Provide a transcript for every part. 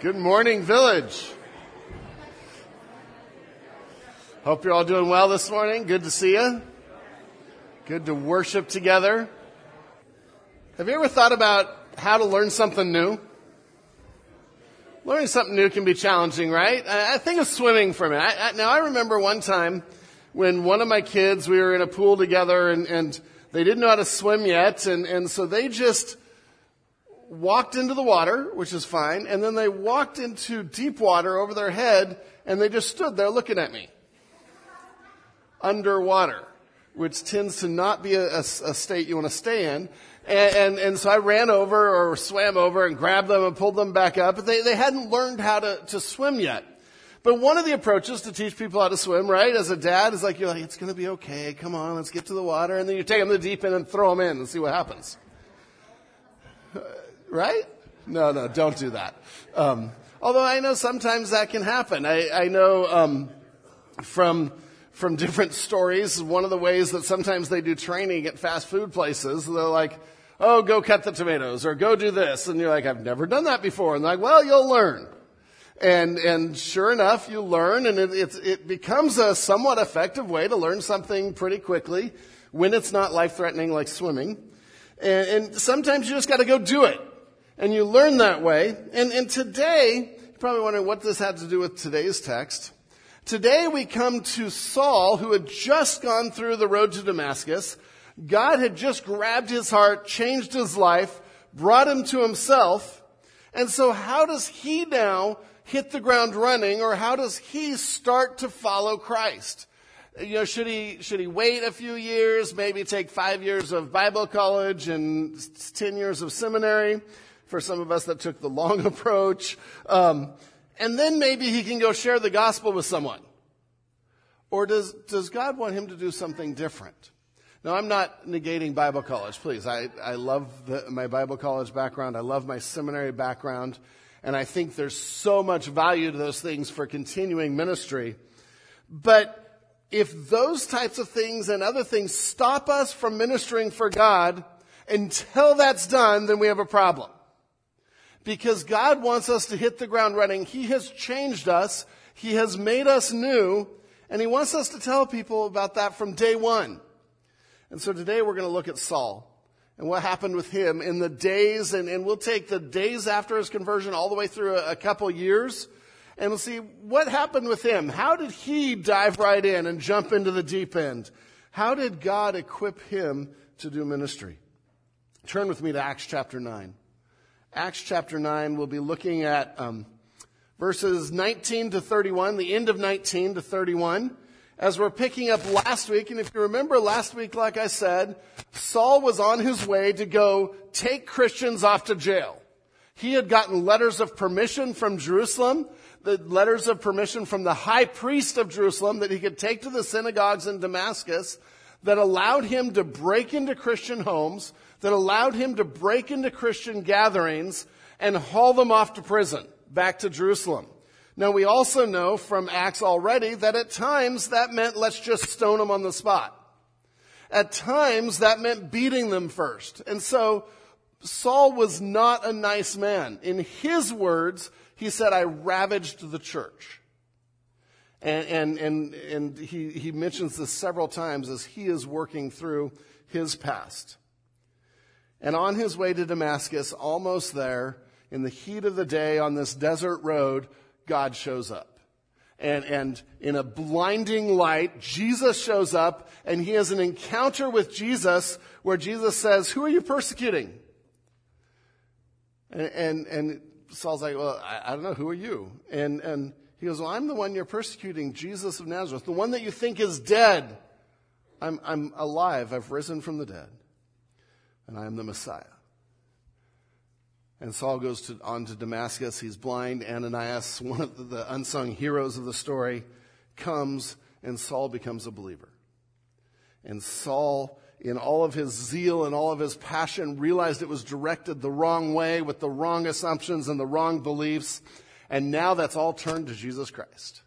Good morning, village. Hope you're all doing well this morning. Good to see you. Good to worship together. Have you ever thought about how to learn something new? Learning something new can be challenging, right? I, think of swimming for me. I, I, now I remember one time when one of my kids, we were in a pool together and, and they didn't know how to swim yet, and, and so they just walked into the water, which is fine, and then they walked into deep water over their head, and they just stood there looking at me. Underwater, which tends to not be a, a, a state you want to stay in. And, and, and, so I ran over or swam over and grabbed them and pulled them back up. But they, they hadn't learned how to, to swim yet. But one of the approaches to teach people how to swim, right, as a dad, is like, you're like, it's going to be okay. Come on, let's get to the water. And then you take them to the deep end and throw them in and see what happens. Right? No, no, don't do that. Um, although I know sometimes that can happen. I, I know um, from from different stories, one of the ways that sometimes they do training at fast food places, they're like, "Oh, go cut the tomatoes," or "Go do this," and you're like, "I've never done that before," and they're like, "Well, you'll learn." And and sure enough, you learn, and it, it, it becomes a somewhat effective way to learn something pretty quickly when it's not life threatening like swimming. And, and sometimes you just got to go do it and you learn that way. And, and today, you're probably wondering what this had to do with today's text. Today we come to Saul, who had just gone through the road to Damascus. God had just grabbed his heart, changed his life, brought him to himself. And so how does he now hit the ground running, or how does he start to follow Christ? You know, should he, should he wait a few years, maybe take five years of Bible college and 10 years of seminary? For some of us that took the long approach. Um, and then maybe he can go share the gospel with someone. Or does, does God want him to do something different? Now, I'm not negating Bible college, please. I, I love the, my Bible college background. I love my seminary background. And I think there's so much value to those things for continuing ministry. But if those types of things and other things stop us from ministering for God until that's done, then we have a problem because God wants us to hit the ground running. He has changed us. He has made us new. And He wants us to tell people about that from day one. And so today we're going to look at Saul and what happened with him in the days, and, and we'll take the days after his conversion all the way through a, a couple years, and we'll see what happened with him. How did he dive right in and jump into the deep end? How did God equip him to do ministry? Turn with me to Acts chapter 9. Acts chapter 9. We'll be looking at um, verses 19 to 31, the end of 19 to 31, as we're picking up last week. And if you remember last week, like I said, Saul was on his way to go take Christians off to jail. He had gotten letters of permission from Jerusalem, the letters of permission from the high priest of Jerusalem that he could take to the synagogues in Damascus that allowed him to break into Christian homes, that allowed him to break into Christian gatherings and haul them off to prison, back to Jerusalem. Now we also know from Acts already that at times that meant let's just stone them on the spot. At times that meant beating them first. And so Saul was not a nice man. In his words, he said, I ravaged the church. And, and, and, and he, he mentions this several times as he is working through his past. And on his way to Damascus, almost there, in the heat of the day on this desert road, God shows up. And, and in a blinding light, Jesus shows up and he has an encounter with Jesus where Jesus says, who are you persecuting? And, and, and Saul's like, well, I, I don't know. Who are you? And, and he goes, well, I'm the one you're persecuting, Jesus of Nazareth, the one that you think is dead. I'm, I'm alive. I've risen from the dead and I am the Messiah. And Saul goes to, on to Damascus. He's blind. Ananias, one of the, the unsung heroes of the story, comes, and Saul becomes a believer. And Saul, in all of his zeal and all of his passion, realized it was directed the wrong way with the wrong assumptions and the wrong beliefs. And now that's all turned to Jesus Christ.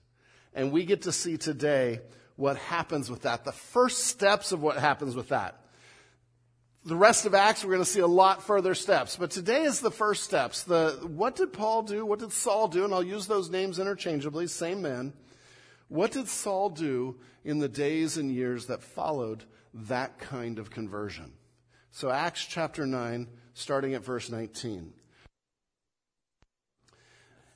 And we get to see today what happens with that, the first steps of what happens with that. The rest of Acts, we're going to see a lot further steps. But today is the first steps. The, what did Paul do? What did Saul do? And I'll use those names interchangeably, same men. What did Saul do in the days and years that followed that kind of conversion? So Acts chapter 9, starting at verse 19.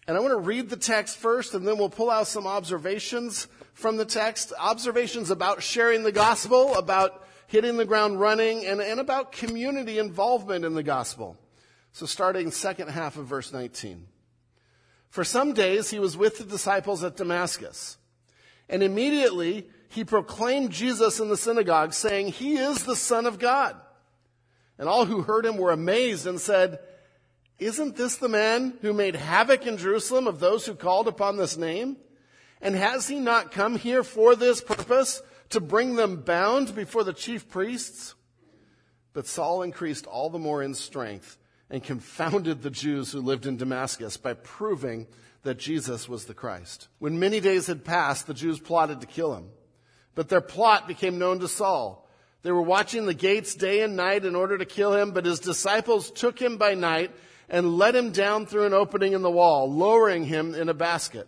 And I want to read the text first, and then we'll pull out some observations from the text. Observations about sharing the gospel, about hitting the ground running, and, and about community involvement in the gospel. So starting second half of verse 19. For some days he was with the disciples at Damascus. And immediately he proclaimed Jesus in the synagogue, saying, He is the Son of God. And all who heard him were amazed and said, Isn't this the man who made havoc in Jerusalem of those who called upon this name? And has he not come here for this purpose, to bring them bound before the chief priests? But Saul increased all the more in strength and confounded the Jews who lived in Damascus by proving that Jesus was the Christ. When many days had passed, the Jews plotted to kill him. But their plot became known to Saul. They were watching the gates day and night in order to kill him, but his disciples took him by night and let him down through an opening in the wall, lowering him in a basket.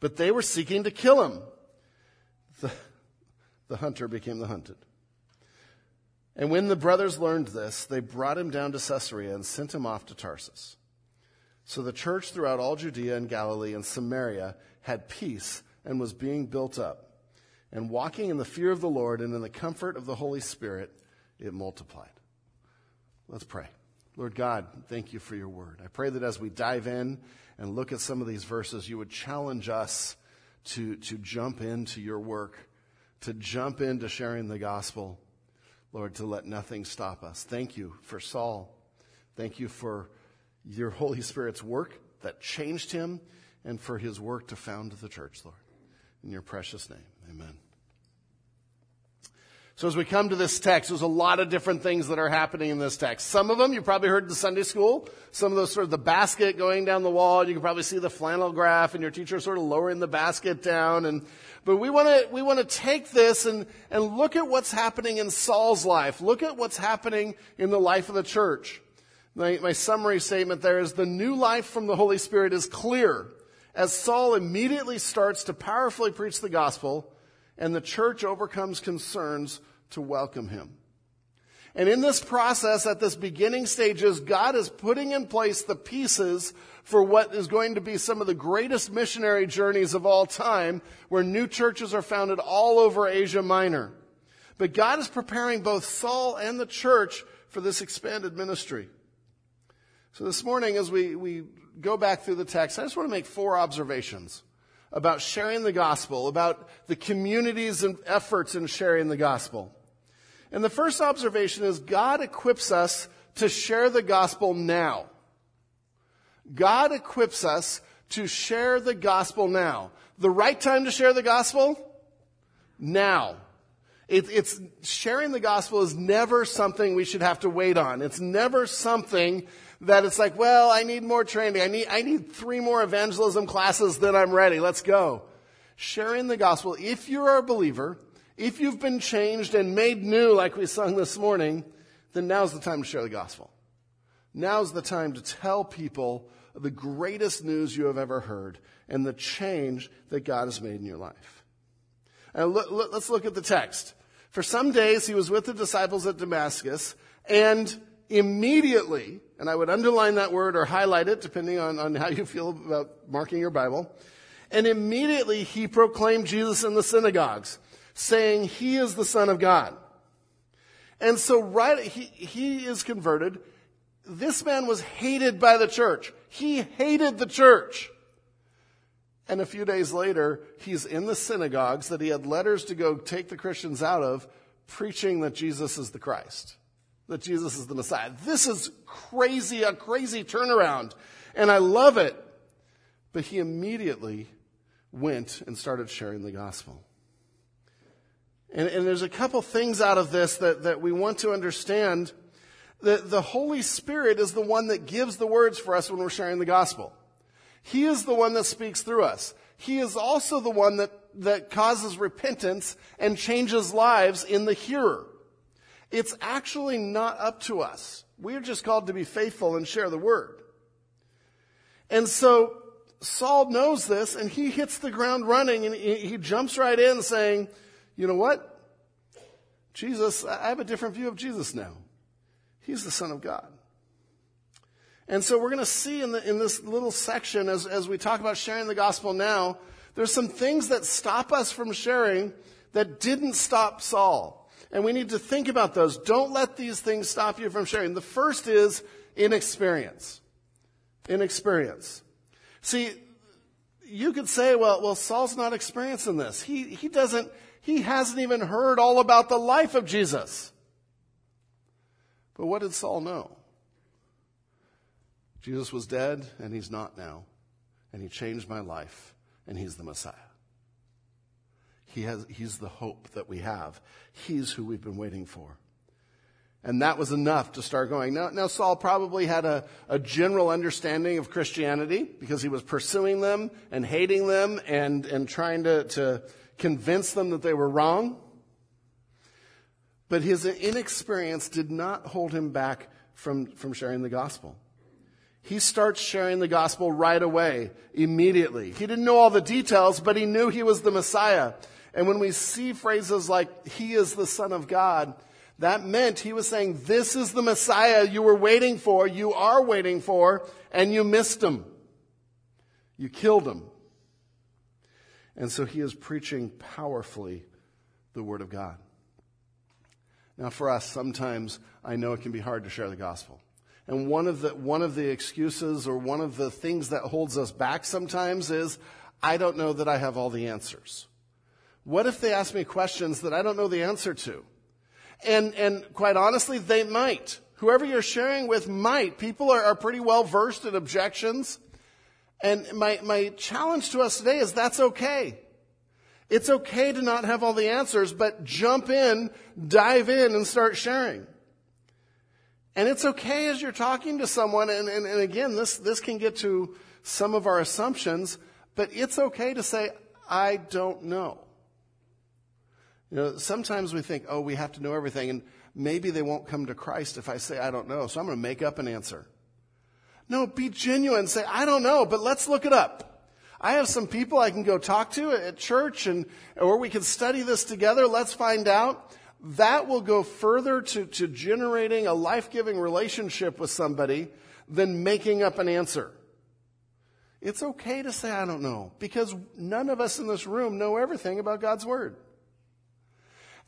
but they were seeking to kill him. The, the hunter became the hunted. And when the brothers learned this, they brought him down to Caesarea and sent him off to Tarsus. So the church throughout all Judea and Galilee and Samaria had peace and was being built up. And walking in the fear of the Lord and in the comfort of the Holy Spirit, it multiplied. Let's pray. Lord God, thank you for your word. I pray that as we dive in and look at some of these verses, you would challenge us to, to jump into your work, to jump into sharing the gospel. Lord, to let nothing stop us. Thank you for Saul. Thank you for your Holy Spirit's work that changed him and for his work to found the church, Lord. In your precious name, amen. So as we come to this text, there's a lot of different things that are happening in this text. Some of them you probably heard in Sunday school. Some of those sort of the basket going down the wall. You can probably see the flannel graph and your teacher sort of lowering the basket down. And, but we want to, we want to take this and, and look at what's happening in Saul's life. Look at what's happening in the life of the church. My, my summary statement there is the new life from the Holy Spirit is clear as Saul immediately starts to powerfully preach the gospel and the church overcomes concerns to welcome him. And in this process, at this beginning stages, God is putting in place the pieces for what is going to be some of the greatest missionary journeys of all time, where new churches are founded all over Asia Minor. But God is preparing both Saul and the church for this expanded ministry. So this morning, as we, we go back through the text, I just want to make four observations about sharing the gospel, about the communities and efforts in sharing the gospel. And the first observation is God equips us to share the gospel now. God equips us to share the gospel now. The right time to share the gospel? Now. It, it's sharing the gospel is never something we should have to wait on. It's never something that it's like, well, I need more training. I need, I need three more evangelism classes, then I'm ready. Let's go. Sharing the gospel, if you're a believer, if you've been changed and made new, like we sung this morning, then now's the time to share the gospel. Now's the time to tell people the greatest news you have ever heard and the change that God has made in your life. And let's look at the text. For some days he was with the disciples at Damascus, and immediately, and I would underline that word or highlight it depending on, on how you feel about marking your Bible, and immediately he proclaimed Jesus in the synagogues saying he is the Son of God. And so right, he, he is converted. This man was hated by the church. He hated the church. And a few days later, he's in the synagogues that he had letters to go take the Christians out of, preaching that Jesus is the Christ. that Jesus is the Messiah. This is crazy, a crazy turnaround. And I love it. But he immediately went and started sharing the gospel. And, and there's a couple things out of this that, that we want to understand. That the Holy Spirit is the one that gives the words for us when we're sharing the gospel. He is the one that speaks through us. He is also the one that, that causes repentance and changes lives in the hearer. It's actually not up to us. We're just called to be faithful and share the word. And so Saul knows this and he hits the ground running and he, he jumps right in saying, you know what? Jesus, I have a different view of Jesus now. He's the Son of God. And so we're going to see in, the, in this little section as, as we talk about sharing the gospel now, there's some things that stop us from sharing that didn't stop Saul. And we need to think about those. Don't let these things stop you from sharing. The first is inexperience. Inexperience. See, you could say, well, well, Saul's not experiencing this. He, he doesn't, he hasn't even heard all about the life of Jesus. But what did Saul know? Jesus was dead and he's not now. And he changed my life and he's the Messiah. He has, he's the hope that we have. He's who we've been waiting for. And that was enough to start going. Now, now Saul probably had a, a general understanding of Christianity because he was pursuing them and hating them and, and trying to, to convince them that they were wrong. But his inexperience did not hold him back from, from sharing the gospel. He starts sharing the gospel right away, immediately. He didn't know all the details, but he knew he was the Messiah. And when we see phrases like, He is the Son of God, that meant he was saying, This is the Messiah you were waiting for, you are waiting for, and you missed him. You killed him. And so he is preaching powerfully the Word of God. Now, for us, sometimes I know it can be hard to share the gospel. And one of the, one of the excuses or one of the things that holds us back sometimes is, I don't know that I have all the answers. What if they ask me questions that I don't know the answer to? And, and quite honestly, they might. Whoever you're sharing with might. People are, are pretty well versed in objections. And my, my challenge to us today is that's okay. It's okay to not have all the answers, but jump in, dive in, and start sharing. And it's okay as you're talking to someone, and, and, and again, this, this can get to some of our assumptions, but it's okay to say, I don't know. You know, sometimes we think, oh, we have to know everything, and maybe they won't come to Christ if I say I don't know, so I'm going to make up an answer. No, be genuine. Say, I don't know, but let's look it up. I have some people I can go talk to at church and, or we can study this together. Let's find out. That will go further to, to generating a life-giving relationship with somebody than making up an answer. It's okay to say, I don't know, because none of us in this room know everything about God's Word.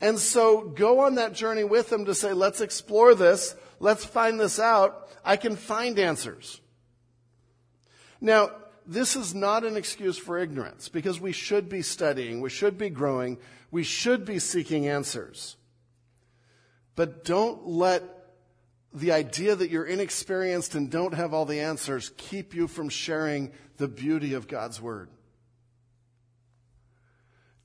And so go on that journey with them to say, let's explore this. Let's find this out. I can find answers. Now, this is not an excuse for ignorance because we should be studying, we should be growing, we should be seeking answers. But don't let the idea that you're inexperienced and don't have all the answers keep you from sharing the beauty of God's Word.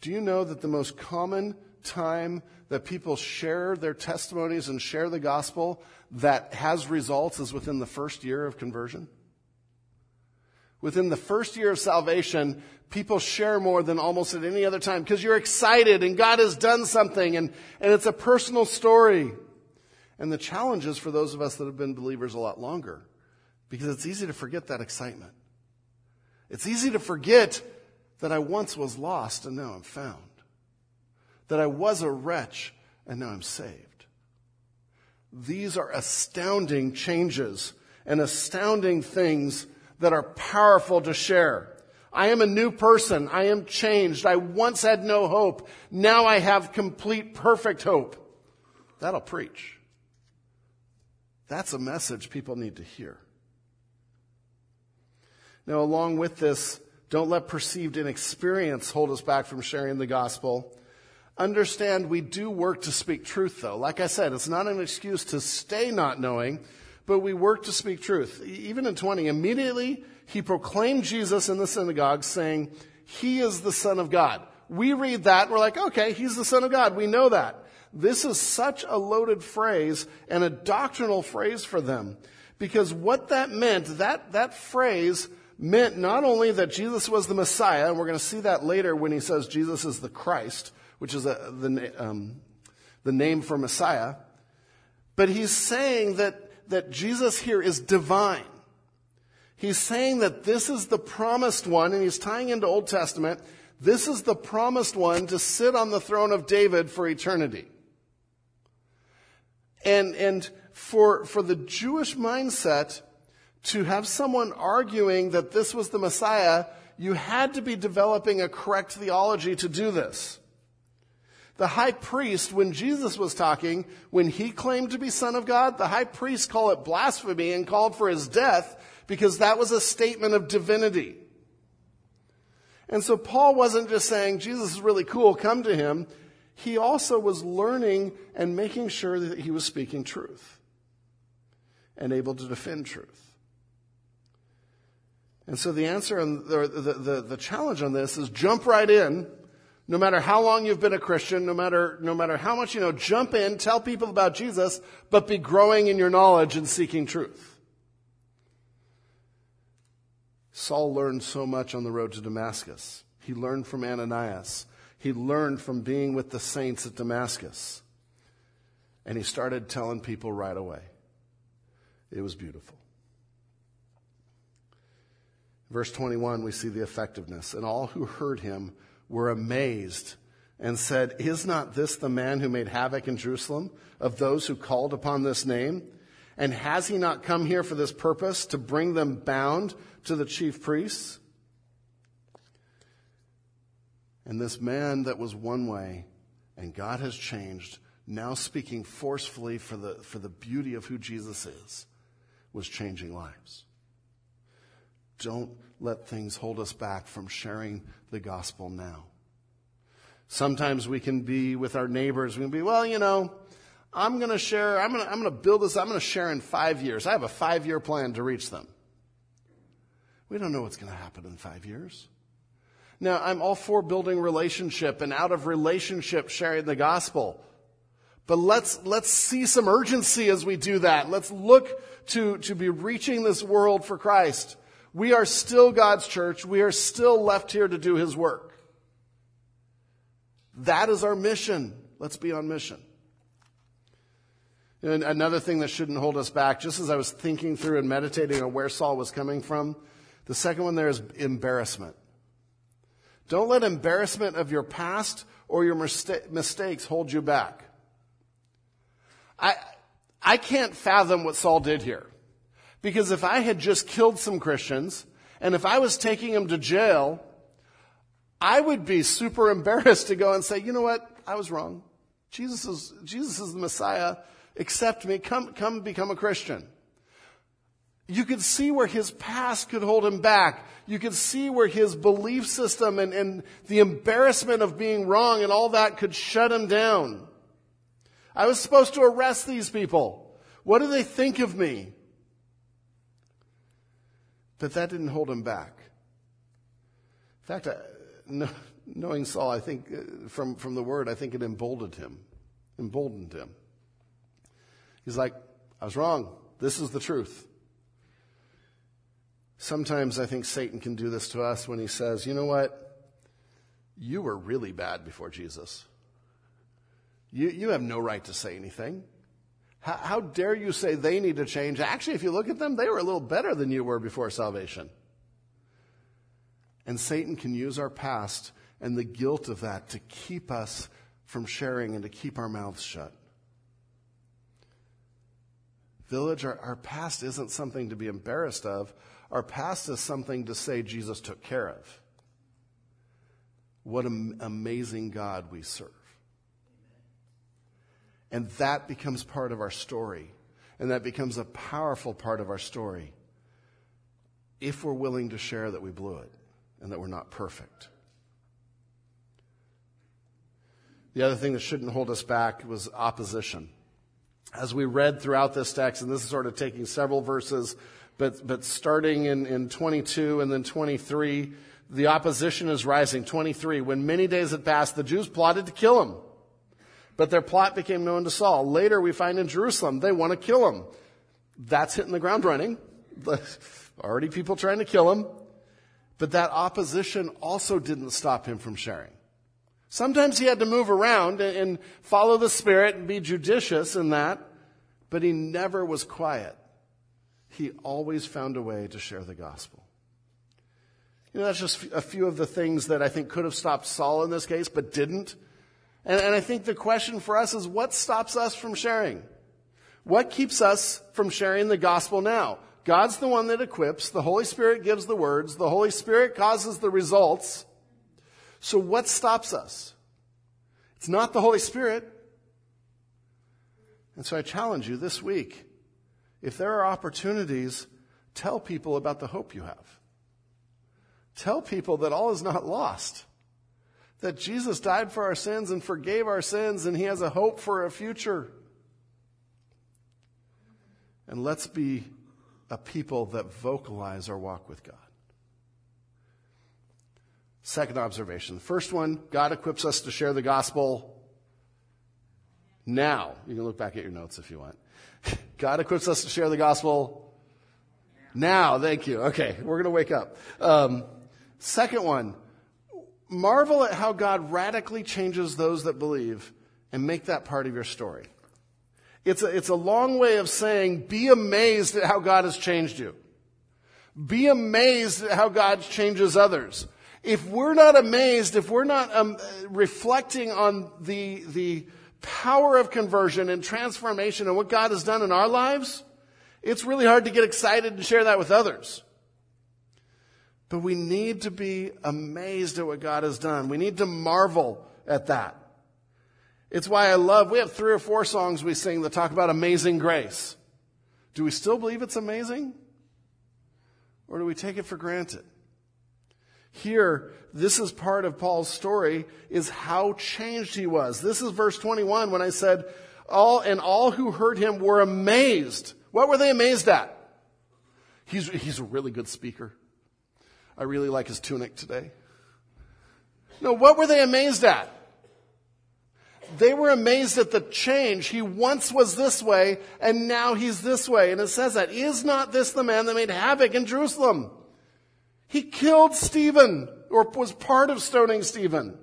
Do you know that the most common time that people share their testimonies and share the gospel that has results is within the first year of conversion. Within the first year of salvation, people share more than almost at any other time because you're excited and God has done something and, and it's a personal story. And the challenge is for those of us that have been believers a lot longer because it's easy to forget that excitement. It's easy to forget that I once was lost and now I'm found that I was a wretch and now I'm saved. These are astounding changes and astounding things that are powerful to share. I am a new person. I am changed. I once had no hope. Now I have complete, perfect hope. That'll preach. That's a message people need to hear. Now, along with this, don't let perceived inexperience hold us back from sharing the gospel. Understand we do work to speak truth, though. Like I said, it's not an excuse to stay not knowing, but we work to speak truth. Even in 20, immediately he proclaimed Jesus in the synagogue, saying, He is the Son of God. We read that, we're like, okay, he's the Son of God. We know that. This is such a loaded phrase and a doctrinal phrase for them. Because what that meant, that, that phrase meant not only that Jesus was the Messiah, and we're going to see that later when he says Jesus is the Christ, which is a, the, um, the name for Messiah, but he's saying that, that Jesus here is divine. He's saying that this is the promised one, and he's tying into Old Testament. This is the promised one to sit on the throne of David for eternity. And, and for, for the Jewish mindset to have someone arguing that this was the Messiah, you had to be developing a correct theology to do this. The high priest, when Jesus was talking, when he claimed to be son of God, the high priest called it blasphemy and called for his death because that was a statement of divinity. And so Paul wasn't just saying, Jesus is really cool, come to him. He also was learning and making sure that he was speaking truth and able to defend truth. And so the answer and the, the, the, the challenge on this is jump right in no matter how long you've been a Christian, no matter, no matter how much you know, jump in, tell people about Jesus, but be growing in your knowledge and seeking truth. Saul learned so much on the road to Damascus. He learned from Ananias. He learned from being with the saints at Damascus. And he started telling people right away. It was beautiful. Verse 21, we see the effectiveness. And all who heard him were amazed and said, Is not this the man who made havoc in Jerusalem of those who called upon this name? And has he not come here for this purpose, to bring them bound to the chief priests? And this man that was one way, and God has changed, now speaking forcefully for the, for the beauty of who Jesus is, was changing lives. Don't let things hold us back from sharing the gospel now. Sometimes we can be with our neighbors, we can be, well, you know, I'm going to share, I'm going to, I'm to build this, I'm going to share in five years. I have a five year plan to reach them. We don't know what's going to happen in five years. Now, I'm all for building relationship and out of relationship sharing the gospel. But let's, let's see some urgency as we do that. Let's look to, to be reaching this world for Christ. We are still God's church. We are still left here to do His work. That is our mission. Let's be on mission. And another thing that shouldn't hold us back, just as I was thinking through and meditating on where Saul was coming from, the second one there is embarrassment. Don't let embarrassment of your past or your mistakes hold you back. I, I can't fathom what Saul did here. Because if I had just killed some Christians, and if I was taking them to jail, I would be super embarrassed to go and say, you know what? I was wrong. Jesus is, Jesus is the Messiah. Accept me. Come, come become a Christian. You could see where his past could hold him back. You could see where his belief system and, and the embarrassment of being wrong and all that could shut him down. I was supposed to arrest these people. What do they think of me? But that didn't hold him back. In fact, knowing Saul, I think uh, from, from the word, I think it emboldened him. Emboldened him. He's like, I was wrong. This is the truth. Sometimes I think Satan can do this to us when he says, you know what? You were really bad before Jesus. You, you have no right to say anything. How, how dare you say they need to change? Actually, if you look at them, they were a little better than you were before salvation. And Satan can use our past and the guilt of that to keep us from sharing and to keep our mouths shut. Village, our, our, past isn't something to be embarrassed of. Our past is something to say Jesus took care of. What an amazing God we serve. And that becomes part of our story. And that becomes a powerful part of our story if we're willing to share that we blew it and that we're not perfect. The other thing that shouldn't hold us back was opposition. As we read throughout this text, and this is sort of taking several verses, but, but starting in, in 22 and then 23, the opposition is rising. 23, when many days had passed, the Jews plotted to kill him. But their plot became known to Saul. Later we find in Jerusalem, they want to kill him. That's hitting the ground running. Already people trying to kill him. But that opposition also didn't stop him from sharing. Sometimes he had to move around and follow the Spirit and be judicious in that, but he never was quiet. He always found a way to share the gospel. You know, that's just a few of the things that I think could have stopped Saul in this case, but didn't. And, and I think the question for us is what stops us from sharing? What keeps us from sharing the gospel now? God's the one that equips. The Holy Spirit gives the words. The Holy Spirit causes the results. So what stops us? It's not the Holy Spirit. And so I challenge you this week, if there are opportunities, tell people about the hope you have. Tell people that all is not lost. That Jesus died for our sins and forgave our sins and he has a hope for a future. And let's be a people that vocalize our walk with God. Second observation. The first one, God equips us to share the gospel now. You can look back at your notes if you want. God equips us to share the gospel now. Thank you. Okay, we're going to wake up. Um, second one, marvel at how God radically changes those that believe and make that part of your story. It's a, it's a long way of saying be amazed at how God has changed you. Be amazed at how God changes others if we're not amazed, if we're not um, reflecting on the, the power of conversion and transformation and what God has done in our lives, it's really hard to get excited and share that with others. But we need to be amazed at what God has done. We need to marvel at that. It's why I love, we have three or four songs we sing that talk about amazing grace. Do we still believe it's amazing? Or do we take it for granted? Here, this is part of Paul's story, is how changed he was. This is verse 21 when I said, all, and all who heard him were amazed. What were they amazed at? He's, he's a really good speaker. I really like his tunic today. No, what were they amazed at? They were amazed at the change. He once was this way, and now he's this way. And it says that, is not this the man that made havoc in Jerusalem? He killed Stephen, or was part of stoning Stephen.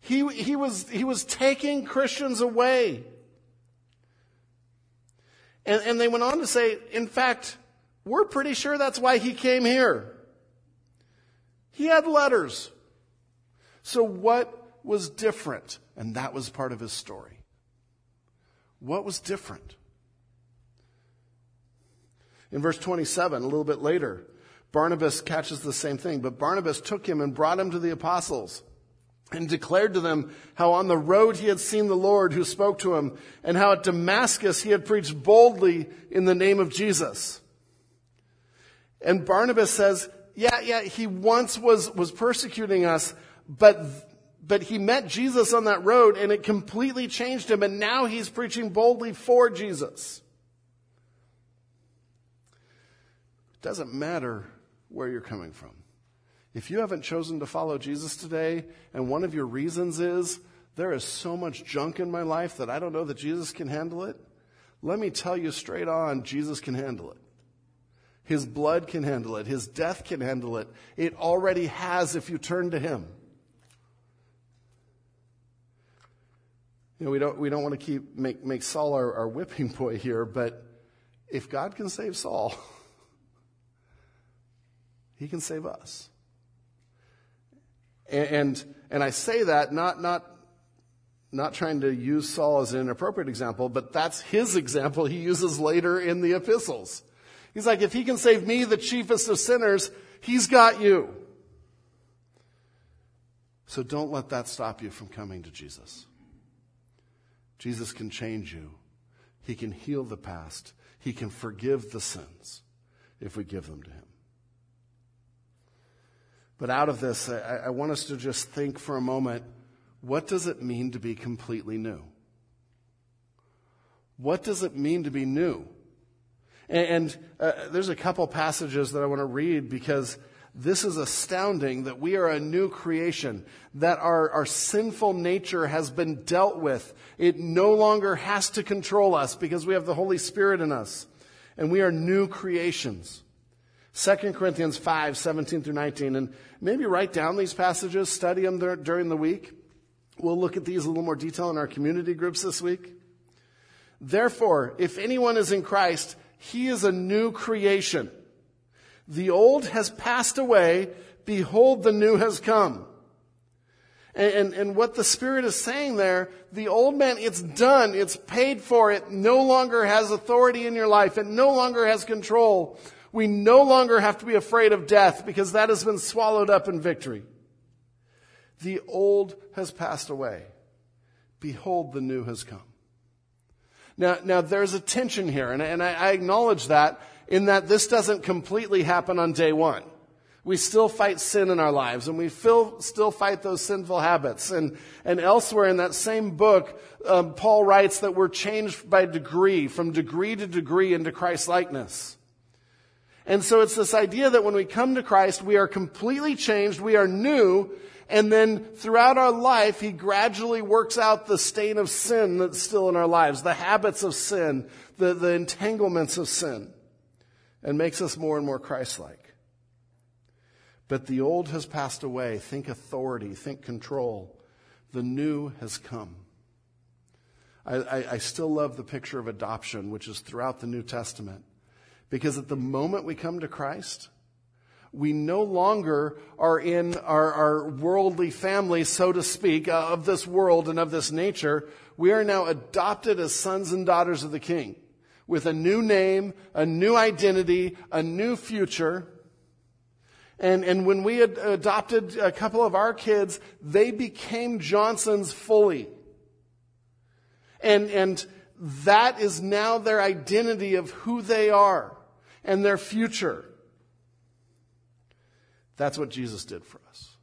He, he, was, he was taking Christians away. And, and they went on to say, in fact, we're pretty sure that's why he came here. He had letters. So what was different? And that was part of his story. What was different? In verse 27, a little bit later, Barnabas catches the same thing, but Barnabas took him and brought him to the apostles and declared to them how on the road he had seen the Lord who spoke to him and how at Damascus he had preached boldly in the name of Jesus. And Barnabas says, yeah, yeah, he once was, was persecuting us, but, but he met Jesus on that road and it completely changed him and now he's preaching boldly for Jesus. It doesn't matter where you're coming from. If you haven't chosen to follow Jesus today, and one of your reasons is, there is so much junk in my life that I don't know that Jesus can handle it, let me tell you straight on, Jesus can handle it. His blood can handle it. His death can handle it. It already has if you turn to Him. You know, we don't, we don't want to keep, make, make Saul our, our whipping boy here, but if God can save Saul, He can save us. And, and, I say that not, not, not trying to use Saul as an inappropriate example, but that's his example he uses later in the epistles. He's like, if he can save me, the chiefest of sinners, he's got you. So don't let that stop you from coming to Jesus. Jesus can change you. He can heal the past. He can forgive the sins if we give them to him. But out of this, I, I want us to just think for a moment what does it mean to be completely new? What does it mean to be new? And, uh, there's a couple passages that I want to read because this is astounding that we are a new creation, that our, our sinful nature has been dealt with. It no longer has to control us because we have the Holy Spirit in us, and we are new creations. 2 Corinthians 5, 17 through 19. And maybe write down these passages, study them during the week. We'll look at these a little more detail in our community groups this week. Therefore, if anyone is in Christ, he is a new creation. The old has passed away. Behold, the new has come. And, and, and, what the Spirit is saying there, the old man, it's done. It's paid for. It no longer has authority in your life. It no longer has control. We no longer have to be afraid of death because that has been swallowed up in victory. The old has passed away. Behold, the new has come. Now, now there's a tension here, and, and I, I acknowledge that in that this doesn't completely happen on day one. We still fight sin in our lives and we feel, still fight those sinful habits. And, and elsewhere in that same book, um, Paul writes that we're changed by degree, from degree to degree into Christ likeness. And so it's this idea that when we come to Christ, we are completely changed, we are new, and then throughout our life, He gradually works out the stain of sin that's still in our lives, the habits of sin, the, the entanglements of sin and makes us more and more Christ like. But the old has passed away. Think authority, think control. The new has come. I, I, I, still love the picture of adoption, which is throughout the New Testament. Because at the moment we come to Christ, we no longer are in our, our worldly family, so to speak, uh, of this world and of this nature. We are now adopted as sons and daughters of the King with a new name, a new identity, a new future. And, and when we had adopted a couple of our kids, they became Johnsons fully. And, and that is now their identity of who they are and their future. That's what Jesus did for us.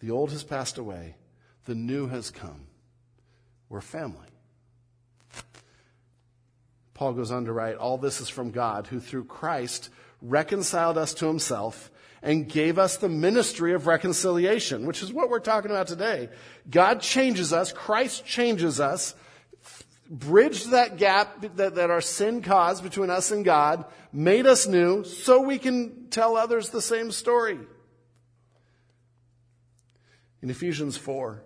The old has passed away. The new has come. We're family. Paul goes on to write, All this is from God, who through Christ reconciled us to himself and gave us the ministry of reconciliation, which is what we're talking about today. God changes us, Christ changes us, bridged that gap that, that our sin caused between us and God, made us new, so we can tell others the same story. In Ephesians 4,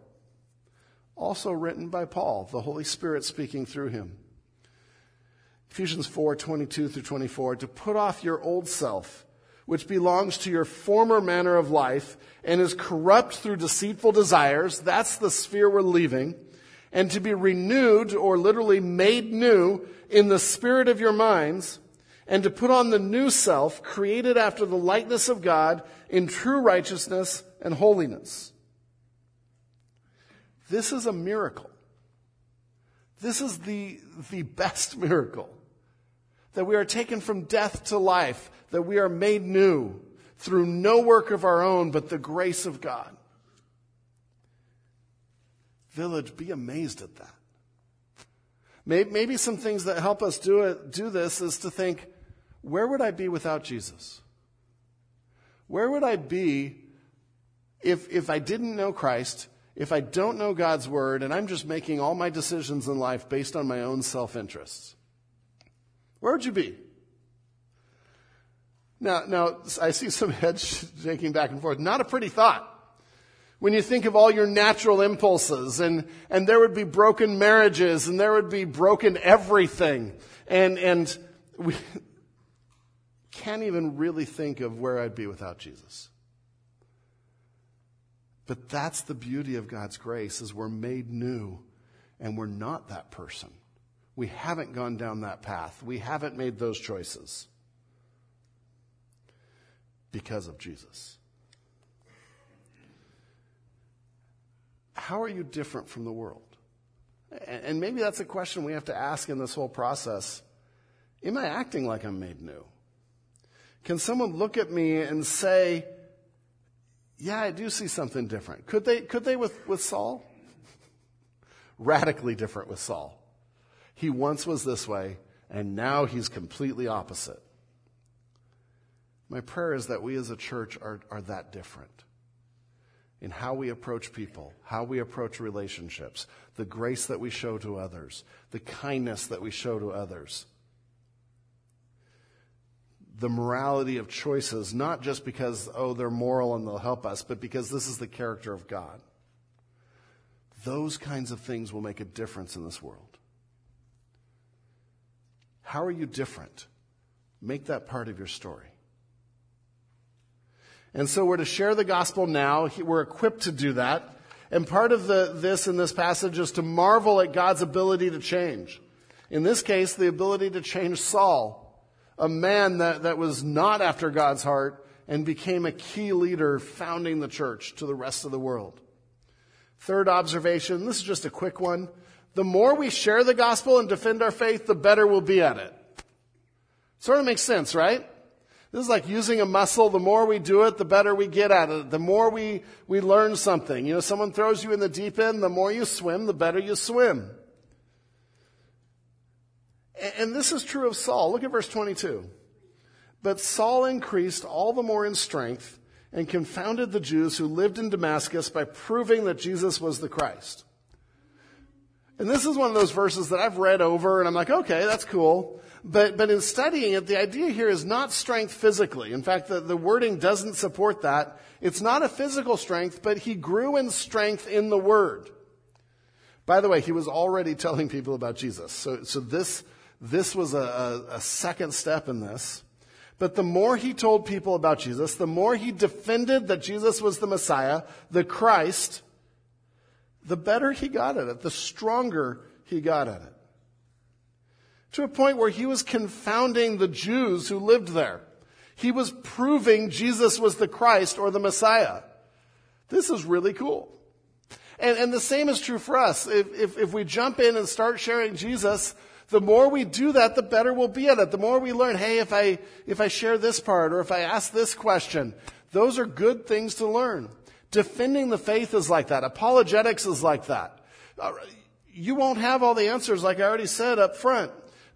also written by Paul, the Holy Spirit speaking through him. Ephesians 4 22 through 24, to put off your old self, which belongs to your former manner of life and is corrupt through deceitful desires. That's the sphere we're leaving. And to be renewed, or literally made new, in the spirit of your minds, and to put on the new self, created after the likeness of God in true righteousness and holiness. This is a miracle. This is the, the best miracle that we are taken from death to life, that we are made new through no work of our own, but the grace of God. Village, be amazed at that. Maybe some things that help us do it, do this is to think, where would I be without Jesus? Where would I be if, if I didn't know Christ, if I don't know God's word, and I'm just making all my decisions in life based on my own self interests? Where would you be? Now, now, I see some heads shaking back and forth. Not a pretty thought. When you think of all your natural impulses and, and there would be broken marriages and there would be broken everything. And, and we can't even really think of where I'd be without Jesus. But that's the beauty of God's grace is we're made new and we're not that person. We haven't gone down that path. We haven't made those choices because of Jesus. How are you different from the world? And maybe that's a question we have to ask in this whole process. Am I acting like I'm made new? Can someone look at me and say, yeah, I do see something different. Could they, could they with, with Saul? Radically different with Saul. He once was this way, and now he's completely opposite. My prayer is that we as a church are, are that different in how we approach people, how we approach relationships, the grace that we show to others, the kindness that we show to others, the morality of choices, not just because, oh, they're moral and they'll help us, but because this is the character of God. Those kinds of things will make a difference in this world. How are you different? Make that part of your story. And so we're to share the gospel now. We're equipped to do that. And part of the, this in this passage is to marvel at God's ability to change. In this case, the ability to change Saul, a man that, that was not after God's heart and became a key leader founding the church to the rest of the world. Third observation, this is just a quick one. The more we share the gospel and defend our faith, the better we'll be at it. Sort of makes sense, right? This is like using a muscle. The more we do it, the better we get at it. The more we, we learn something. You know, someone throws you in the deep end, the more you swim, the better you swim. And this is true of Saul. Look at verse 22. But Saul increased all the more in strength and confounded the Jews who lived in Damascus by proving that Jesus was the Christ. And this is one of those verses that I've read over and I'm like, okay, that's cool. But, but in studying it, the idea here is not strength physically. In fact, the, the wording doesn't support that. It's not a physical strength, but he grew in strength in the word. By the way, he was already telling people about Jesus. So, so this, this was a, a, a second step in this. But the more he told people about Jesus, the more he defended that Jesus was the Messiah, the Christ, the better he got at it, the stronger he got at it to a point where he was confounding the Jews who lived there. He was proving Jesus was the Christ or the Messiah. This is really cool. And, and the same is true for us. If, if, if we jump in and start sharing Jesus, the more we do that, the better we'll be at it. The more we learn, hey, if I, if I share this part or if I ask this question, those are good things to learn. Defending the faith is like that. Apologetics is like that. Uh, you won't have all the answers, like I already said up front.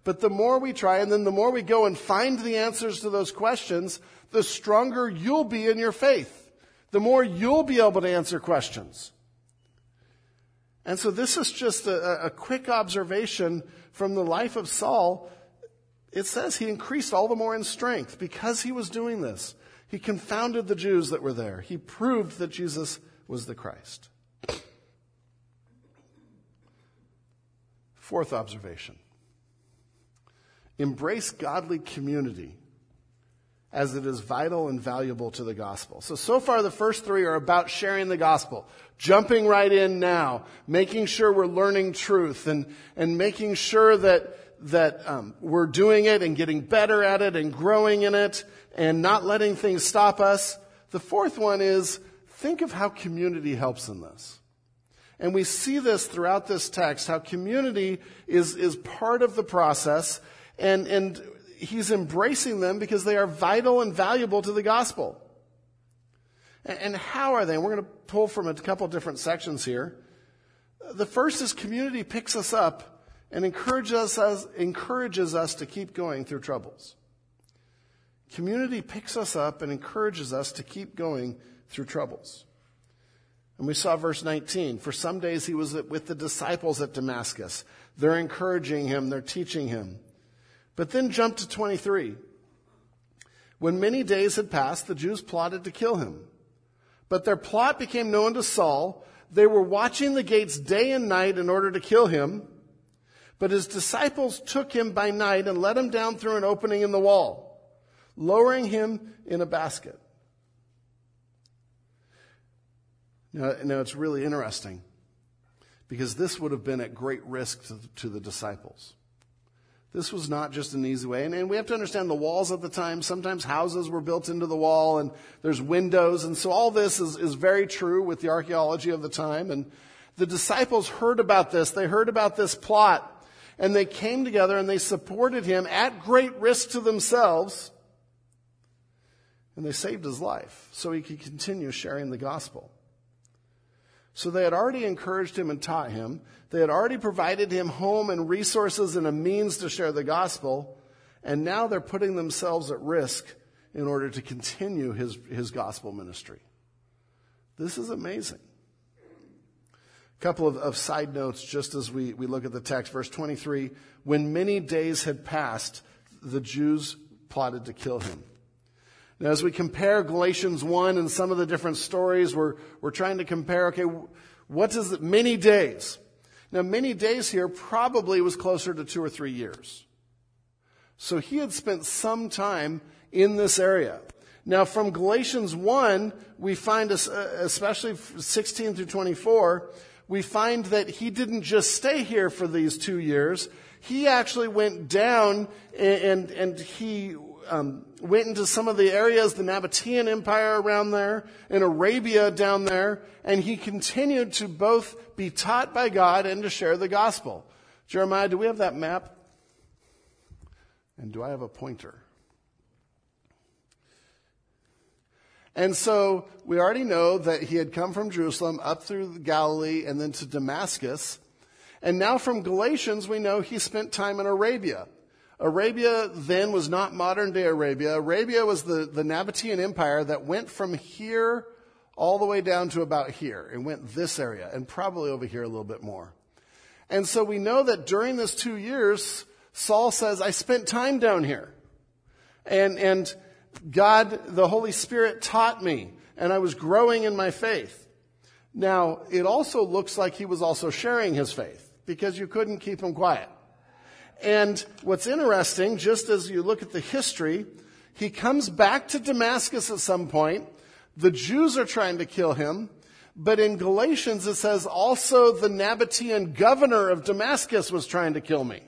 But the more we try, and then the more we go and find the answers to those questions, the stronger you'll be in your faith. The more you'll be able to answer questions. And so this is just a, a quick observation from the life of Saul. It says he increased all the more in strength because he was doing this. He confounded the Jews that were there. He proved that Jesus was the Christ. Fourth observation. Embrace godly community as it is vital and valuable to the gospel. So, so far the first three are about sharing the gospel, jumping right in now, making sure we're learning truth and, and making sure that, that um, we're doing it and getting better at it and growing in it and not letting things stop us. The fourth one is think of how community helps in this. And we see this throughout this text, how community is, is part of the process and, and he's embracing them because they are vital and valuable to the gospel. And, and how are they? And we're going to pull from a couple different sections here. The first is community picks us up and encourages us, encourages us to keep going through troubles. Community picks us up and encourages us to keep going through troubles. And we saw verse 19. For some days he was with the disciples at Damascus. They're encouraging him, they're teaching him. But then jump to 23. When many days had passed, the Jews plotted to kill him. But their plot became known to Saul. They were watching the gates day and night in order to kill him. But his disciples took him by night and let him down through an opening in the wall, lowering him in a basket. Now, now it's really interesting because this would have been at great risk to, to the disciples. This was not just an easy way. And, and, we have to understand the walls at the time. Sometimes houses were built into the wall and there's windows. And so all this is, is very true with the archaeology of the time. And the disciples heard about this. They heard about this plot and they came together and they supported him at great risk to themselves. And they saved his life so he could continue sharing the gospel. So they had already encouraged him and taught him. They had already provided him home and resources and a means to share the gospel. And now they're putting themselves at risk in order to continue his, his gospel ministry. This is amazing. A couple of, of side notes just as we, we look at the text. Verse 23 When many days had passed, the Jews plotted to kill him. Now, as we compare Galatians 1 and some of the different stories, we're, we're trying to compare, okay, what does it, many days? Now, many days here probably was closer to two or three years. So he had spent some time in this area. Now, from Galatians 1, we find, especially 16 through 24, we find that he didn't just stay here for these two years. He actually went down and, and he um, went into some of the areas, the Nabatean Empire around there, in Arabia down there, and he continued to both be taught by God and to share the gospel. Jeremiah, do we have that map? And do I have a pointer? And so we already know that he had come from Jerusalem up through Galilee and then to Damascus. And now from Galatians, we know he spent time in Arabia. Arabia then was not modern day Arabia. Arabia was the, the Nabatean Empire that went from here all the way down to about here It went this area and probably over here a little bit more. And so we know that during this two years, Saul says, I spent time down here. And, and God, the Holy Spirit taught me and I was growing in my faith. Now, it also looks like he was also sharing his faith because you couldn't keep him quiet. And what's interesting, just as you look at the history, he comes back to Damascus at some point. The Jews are trying to kill him. But in Galatians, it says also the Nabatean governor of Damascus was trying to kill me.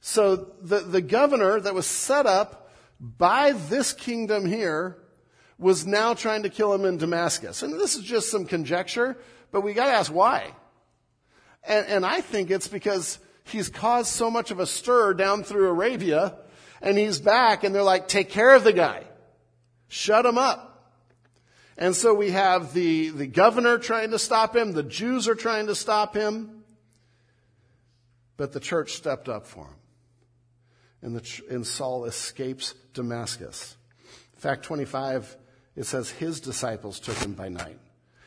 So the, the governor that was set up by this kingdom here was now trying to kill him in Damascus. And this is just some conjecture, but we gotta ask why. And, and I think it's because he's caused so much of a stir down through Arabia, and he's back, and they're like, take care of the guy. Shut him up. And so we have the, the governor trying to stop him, the Jews are trying to stop him, but the church stepped up for him. And, the, and Saul escapes Damascus. Fact 25, it says his disciples took him by night.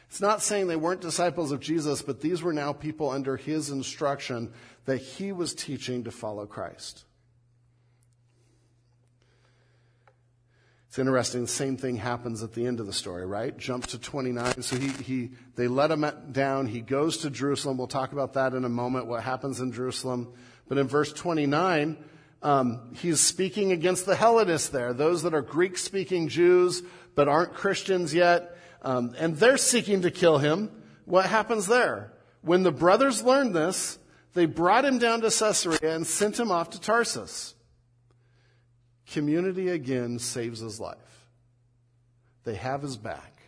It's not saying they weren't disciples of Jesus, but these were now people under his instruction that he was teaching to follow Christ. It's interesting. The same thing happens at the end of the story, right? Jump to 29. So he, he, they let him down. He goes to Jerusalem. We'll talk about that in a moment, what happens in Jerusalem. But in verse 29, um, he's speaking against the Hellenists there, those that are Greek speaking Jews, but aren't Christians yet. Um, and they're seeking to kill him. What happens there? When the brothers learn this, they brought him down to Caesarea and sent him off to Tarsus. Community again saves his life. They have his back.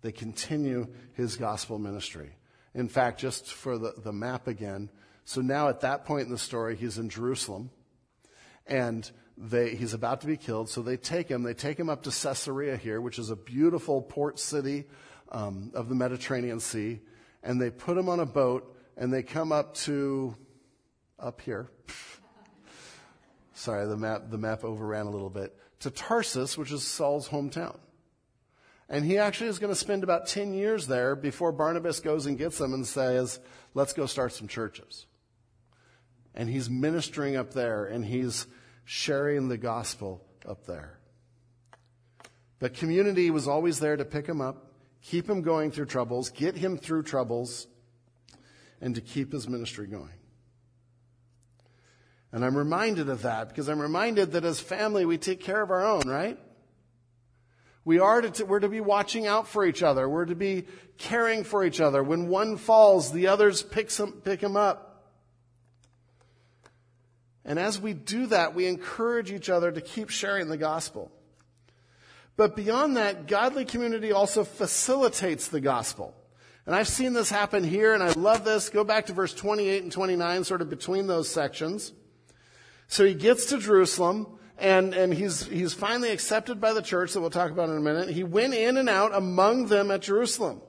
They continue his gospel ministry. In fact, just for the, the map again, so now at that point in the story, he's in Jerusalem and they, he's about to be killed. So they take him, they take him up to Caesarea here, which is a beautiful port city um, of the Mediterranean Sea, and they put him on a boat and they come up to up here. Sorry, the map, the map overran a little bit. To Tarsus, which is Saul's hometown. And he actually is going to spend about 10 years there before Barnabas goes and gets him and says, let's go start some churches. And he's ministering up there and he's sharing the gospel up there. But community was always there to pick him up, keep him going through troubles, get him through troubles, and to keep his ministry going. And I'm reminded of that because I'm reminded that as family, we take care of our own, right? We are to, we're to be watching out for each other. We're to be caring for each other. When one falls, the others pick him, pick him up. And as we do that, we encourage each other to keep sharing the gospel. But beyond that, godly community also facilitates the gospel. And I've seen this happen here, and I love this. Go back to verse 28 and 29, sort of between those sections. So he gets to Jerusalem, and, and he's, he's finally accepted by the church that we'll talk about in a minute. He went in and out among them at Jerusalem.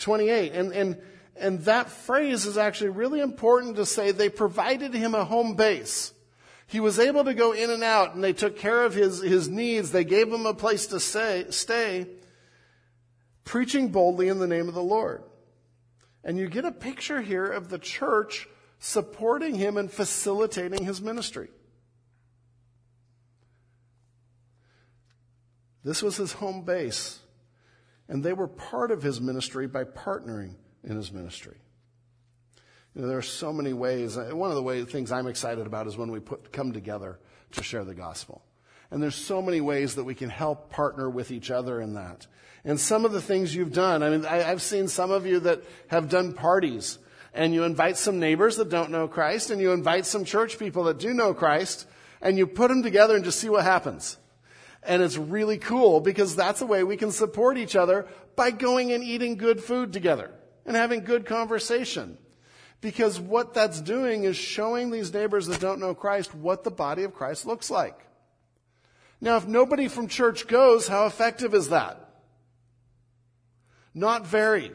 28. And, and, and that phrase is actually really important to say they provided him a home base. He was able to go in and out and they took care of his, his needs. They gave him a place to stay, stay, preaching boldly in the name of the Lord. And you get a picture here of the church supporting him and facilitating his ministry. This was his home base. And they were part of his ministry by partnering in his ministry. You know, there are so many ways. One of the ways, things I'm excited about is when we put, come together to share the gospel. And there's so many ways that we can help partner with each other in that. And some of the things you've done, I mean, I, I've seen some of you that have done parties and you invite some neighbors that don't know Christ and you invite some church people that do know Christ and you put them together and just see what happens. And it's really cool because that's a way we can support each other by going and eating good food together and having good conversation. Because what that's doing is showing these neighbors that don't know Christ what the body of Christ looks like. Now, if nobody from church goes, how effective is that? Not very.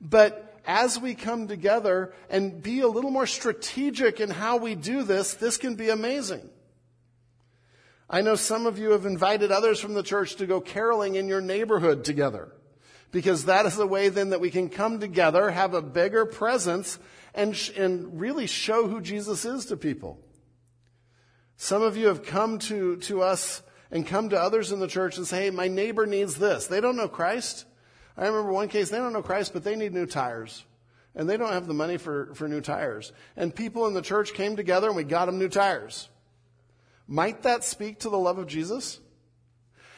But as we come together and be a little more strategic in how we do this, this can be amazing. I know some of you have invited others from the church to go caroling in your neighborhood together. Because that is the way then that we can come together, have a bigger presence, and, sh- and really show who Jesus is to people. Some of you have come to, to us and come to others in the church and say, hey, my neighbor needs this. They don't know Christ. I remember one case, they don't know Christ, but they need new tires. And they don't have the money for, for new tires. And people in the church came together and we got them new tires. Might that speak to the love of Jesus?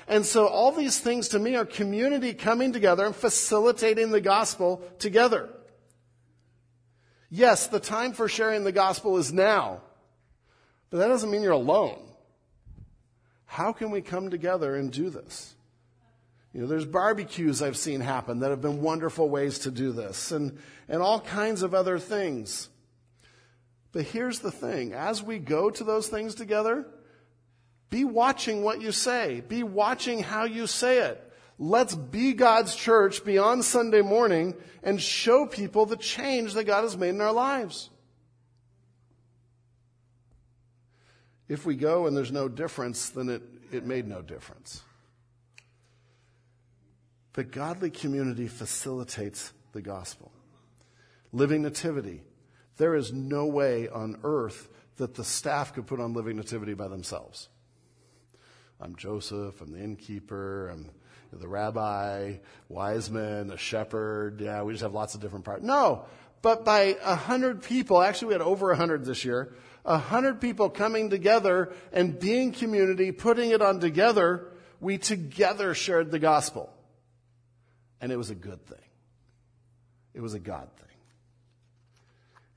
And so all these things to me are community coming together and facilitating the gospel together. Yes, the time for sharing the gospel is now, but that doesn't mean you're alone. How can we come together and do this? You know, there's barbecues I've seen happen that have been wonderful ways to do this and, and all kinds of other things. But here's the thing. As we go to those things together, be watching what you say. Be watching how you say it. Let's be God's church beyond Sunday morning and show people the change that God has made in our lives. If we go and there's no difference, then it, it made no difference. But godly community facilitates the gospel. Living Nativity. There is no way on earth that the staff could put on Living Nativity by themselves. I'm Joseph, I'm the innkeeper, I'm the rabbi, wise men, the shepherd. Yeah, we just have lots of different parts. No, but by a hundred people, actually we had over a hundred this year, a hundred people coming together and being community, putting it on together, we together shared the gospel. And it was a good thing. It was a God thing.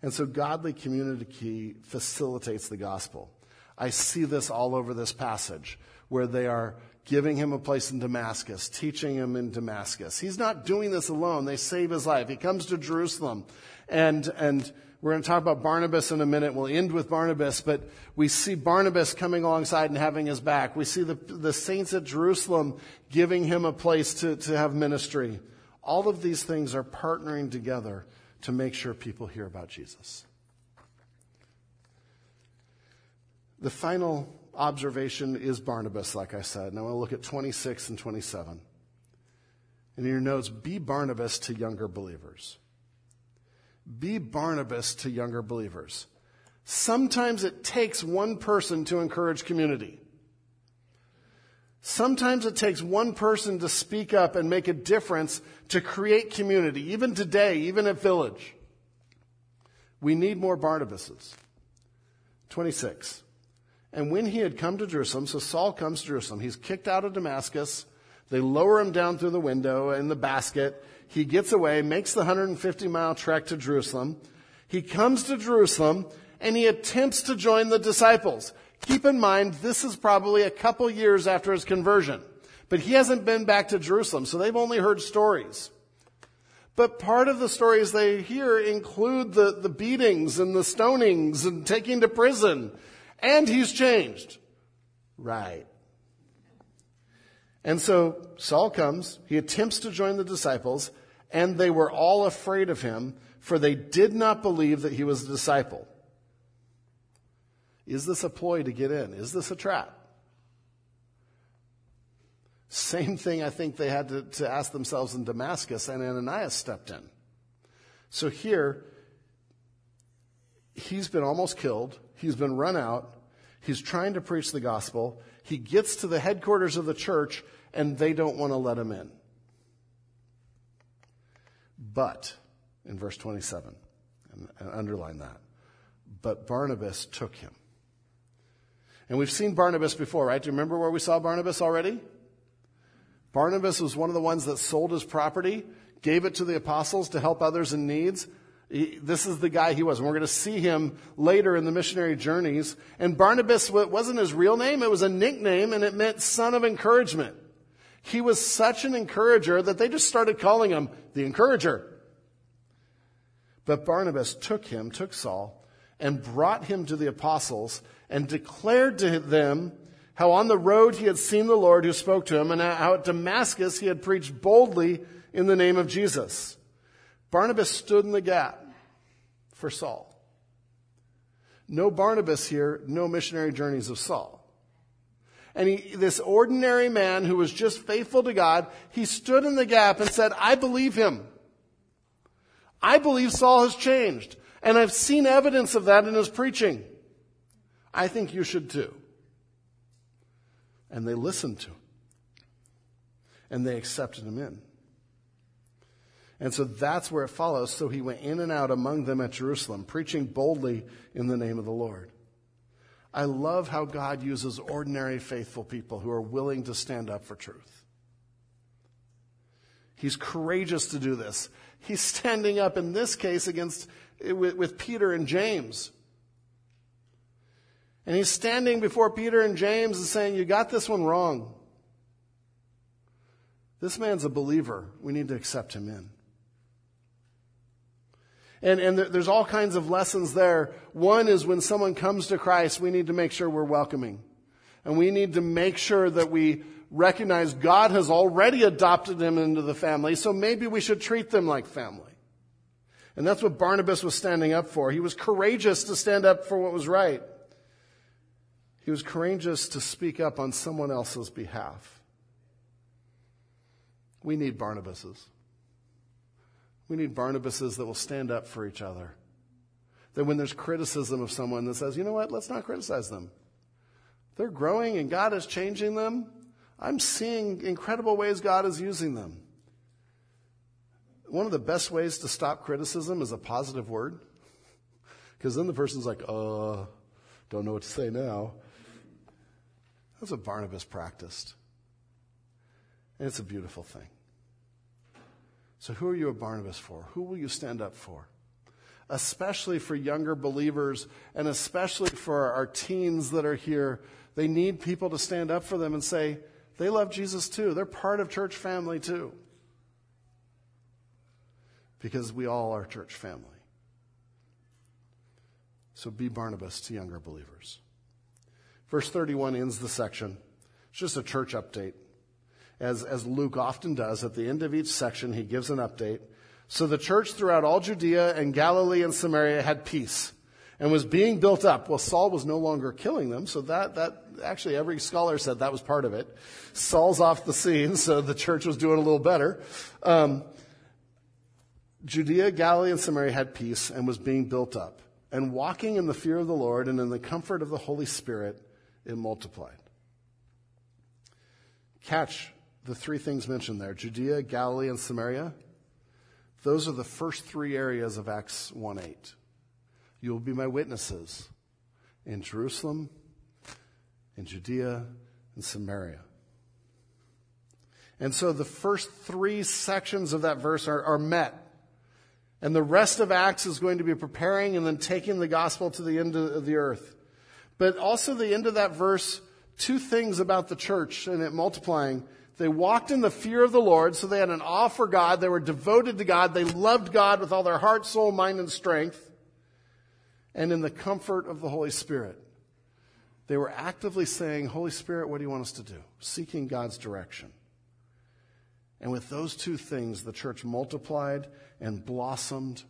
And so godly community key facilitates the gospel. I see this all over this passage where they are giving him a place in Damascus, teaching him in Damascus. He's not doing this alone. They save his life. He comes to Jerusalem and, and we're going to talk about Barnabas in a minute. We'll end with Barnabas, but we see Barnabas coming alongside and having his back. We see the, the saints at Jerusalem giving him a place to, to have ministry. All of these things are partnering together to make sure people hear about Jesus. The final observation is Barnabas, like I said. And I want to look at 26 and 27. And in your notes, be Barnabas to younger believers. Be Barnabas to younger believers. Sometimes it takes one person to encourage community. Sometimes it takes one person to speak up and make a difference to create community, even today, even at Village. We need more Barnabases. 26. And when he had come to Jerusalem, so Saul comes to Jerusalem, he's kicked out of Damascus. They lower him down through the window in the basket. He gets away, makes the 150 mile trek to Jerusalem. He comes to Jerusalem and he attempts to join the disciples. Keep in mind, this is probably a couple years after his conversion. But he hasn't been back to Jerusalem, so they've only heard stories. But part of the stories they hear include the, the beatings and the stonings and taking to prison and he's changed. Right. And so Saul comes, he attempts to join the disciples, and they were all afraid of him, for they did not believe that he was a disciple. Is this a ploy to get in? Is this a trap? Same thing I think they had to, to ask themselves in Damascus, and Ananias stepped in. So here, he's been almost killed, he's been run out, he's trying to preach the gospel, he gets to the headquarters of the church, and they don't want to let him in. But, in verse 27, and underline that, but Barnabas took him. And we've seen Barnabas before, right? Do you remember where we saw Barnabas already? Barnabas was one of the ones that sold his property, gave it to the apostles to help others in needs. He, this is the guy he was. And we're going to see him later in the missionary journeys. And Barnabas wasn't his real name, it was a nickname, and it meant son of encouragement. He was such an encourager that they just started calling him the encourager. But Barnabas took him, took Saul, and brought him to the apostles and declared to them how on the road he had seen the Lord who spoke to him, and how at Damascus he had preached boldly in the name of Jesus. Barnabas stood in the gap for Saul. No Barnabas here, no missionary journeys of Saul. And he, this ordinary man who was just faithful to God, he stood in the gap and said, I believe him. I believe Saul has changed. And I've seen evidence of that in his preaching. I think you should too and they listened to him. And they accepted him in. And so that's where it follows. So he went in and out among them at Jerusalem, preaching boldly in the name of the Lord. I love how God uses ordinary faithful people who are willing to stand up for truth. He's courageous to do this. He's standing up in this case against with, with Peter and James. And he's standing before Peter and James and saying, You got this one wrong. This man's a believer. We need to accept him in. And, and there's all kinds of lessons there. One is when someone comes to Christ, we need to make sure we're welcoming. And we need to make sure that we recognize God has already adopted them into the family, so maybe we should treat them like family. And that's what Barnabas was standing up for. He was courageous to stand up for what was right. He was courageous to speak up on someone else's behalf. We need Barnabases. We need Barnabases that will stand up for each other. That when there's criticism of someone that says, you know what, let's not criticize them. They're growing and God is changing them. I'm seeing incredible ways God is using them. One of the best ways to stop criticism is a positive word. Because then the person's like, uh, don't know what to say now. That's what Barnabas practiced. And it's a beautiful thing. So, who are you a Barnabas for? Who will you stand up for? Especially for younger believers and especially for our teens that are here. They need people to stand up for them and say, they love Jesus too. They're part of church family too. Because we all are church family. So be Barnabas to younger believers. Verse 31 ends the section. It's just a church update. As, as Luke often does, at the end of each section, he gives an update. So the church throughout all Judea and Galilee and Samaria had peace and was being built up. Well, Saul was no longer killing them, so that, that, actually every scholar said that was part of it. Saul's off the scene, so the church was doing a little better. Um, Judea, Galilee, and Samaria had peace and was being built up. And walking in the fear of the Lord and in the comfort of the Holy Spirit, it multiplied. Catch the three things mentioned there Judea, Galilee, and Samaria. Those are the first three areas of Acts 1 8. You will be my witnesses in Jerusalem, in Judea, and Samaria. And so the first three sections of that verse are, are met. And the rest of Acts is going to be preparing and then taking the gospel to the end of the earth. But also the end of that verse, two things about the church and it multiplying. They walked in the fear of the Lord, so they had an awe for God. They were devoted to God. They loved God with all their heart, soul, mind, and strength. And in the comfort of the Holy Spirit. They were actively saying, Holy Spirit, what do you want us to do? Seeking God's direction. And with those two things, the church multiplied and blossomed,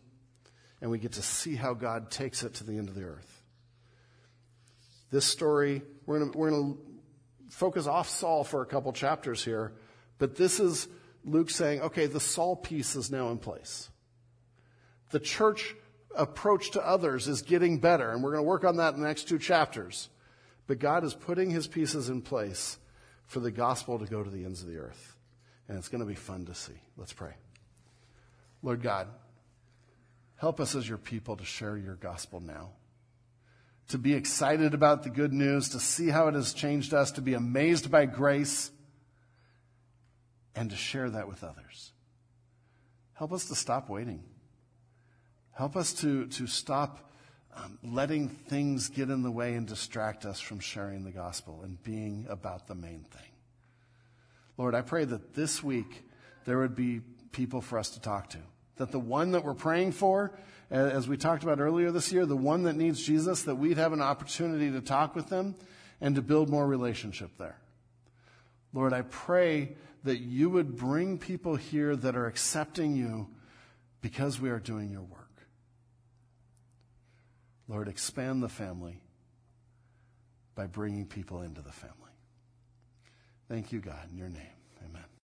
and we get to see how God takes it to the end of the earth. This story, we're going to focus off Saul for a couple chapters here, but this is Luke saying, okay, the Saul piece is now in place. The church approach to others is getting better, and we're going to work on that in the next two chapters. But God is putting his pieces in place for the gospel to go to the ends of the earth. And it's going to be fun to see. Let's pray. Lord God, help us as your people to share your gospel now. To be excited about the good news, to see how it has changed us, to be amazed by grace, and to share that with others. Help us to stop waiting. Help us to, to stop um, letting things get in the way and distract us from sharing the gospel and being about the main thing. Lord, I pray that this week there would be people for us to talk to. That the one that we're praying for, as we talked about earlier this year, the one that needs Jesus, that we'd have an opportunity to talk with them and to build more relationship there. Lord, I pray that you would bring people here that are accepting you because we are doing your work. Lord, expand the family by bringing people into the family. Thank you, God, in your name.